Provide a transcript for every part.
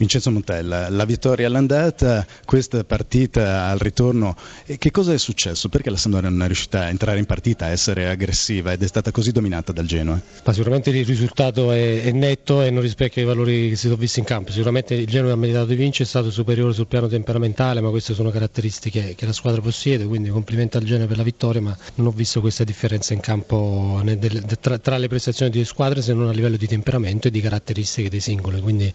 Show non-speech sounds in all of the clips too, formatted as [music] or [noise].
Vincenzo Montella, la vittoria all'andata, questa partita al ritorno, che cosa è successo? Perché la Sampdoria non è riuscita a entrare in partita, a essere aggressiva ed è stata così dominata dal Genoa? Ma sicuramente il risultato è, è, netto e non rispecchia i valori che si sono visti in campo. Sicuramente il Genoa ha meritato di vincere, è stato superiore sul piano temperamentale, ma queste sono caratteristiche che la squadra possiede, quindi complimenti al Genoa per la vittoria, ma non ho visto questa differenza in campo tra, tra le prestazioni di squadre se non a livello di temperamento e di caratteristiche dei singoli. Quindi,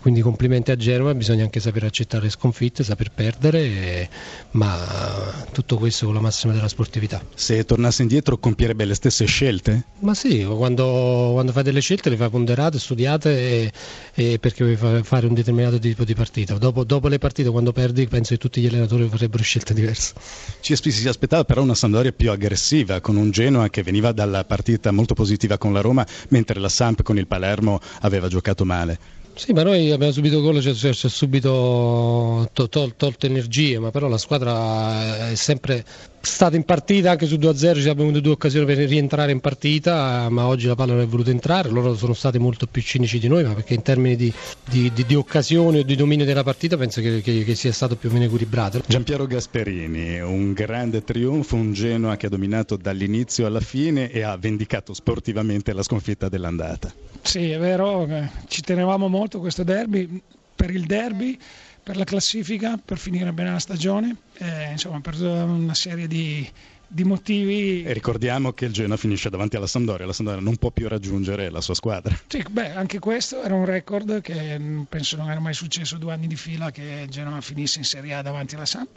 quindi complimenti complimenti a Genova, bisogna anche sapere accettare le sconfitte, saper perdere, ma tutto questo con la massima della sportività. Se tornasse indietro compierebbe le stesse scelte? Ma sì, quando, quando fai delle scelte le fai ponderate, studiate e, e perché vuoi fare un determinato tipo di partita. Dopo, dopo, le partite, quando perdi, penso che tutti gli allenatori farebbero scelte diverse. Ci si aspettava però una Sandoria più aggressiva, con un Genoa che veniva dalla partita molto positiva con la Roma, mentre la Samp con il Palermo aveva giocato male. Sì, ma noi abbiamo subito gol, ci cioè, ha subito to- tol- tolto energie, ma però la squadra è sempre stata in partita anche su 2-0, ci abbiamo avuto due occasioni per rientrare in partita, ma oggi la palla non è voluta entrare, loro sono stati molto più cinici di noi, ma perché in termini di, di, di, di occasioni o di dominio della partita penso che, che, che, sia stato più o meno equilibrato. Giampiero Gasperini, un grande trionfo, un Genoa che ha dominato dall'inizio alla fine e ha vendicato sportivamente la sconfitta dell'andata. Sì, è vero, ci tenevamo molto questo derby, per il derby, per la classifica, per finire bene la stagione, eh, insomma per una serie di, di motivi. E ricordiamo che il Genoa finisce davanti alla Sampdoria, la Sampdoria non può più raggiungere la sua squadra. Sì, beh, anche questo era un record che penso non era mai successo due anni di fila che il Genoa finisse in Serie A davanti alla Samp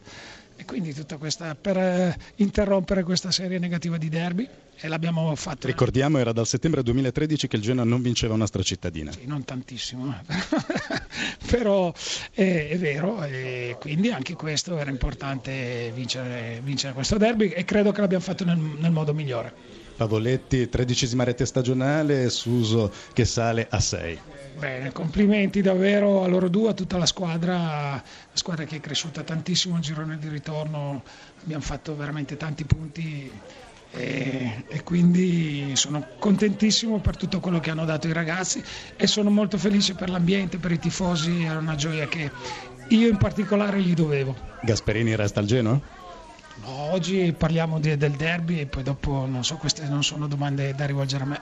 e quindi tutta questa per eh, interrompere questa serie negativa di derby e l'abbiamo fatto. Ricordiamo era dal settembre 2013 che il Genoa non vinceva una stracittadina. Sì, non tantissimo, [laughs] però è, è, vero e quindi anche questo era importante vincere, vincere questo derby e credo che l'abbiamo fatto nel, nel modo migliore. Pavoletti, tredicesima rete stagionale, Suso che sale a 6. Bene, complimenti davvero a loro due, a tutta la squadra, la squadra che è cresciuta tantissimo il girone di ritorno, abbiamo fatto veramente tanti punti e, e, quindi sono contentissimo per tutto quello che hanno dato i ragazzi e sono molto felice per l'ambiente, per i tifosi, era una gioia che io in particolare gli dovevo. Gasperini resta al Genoa? No, oggi parliamo di, del derby e poi dopo non so, queste non sono domande da rivolgere a me.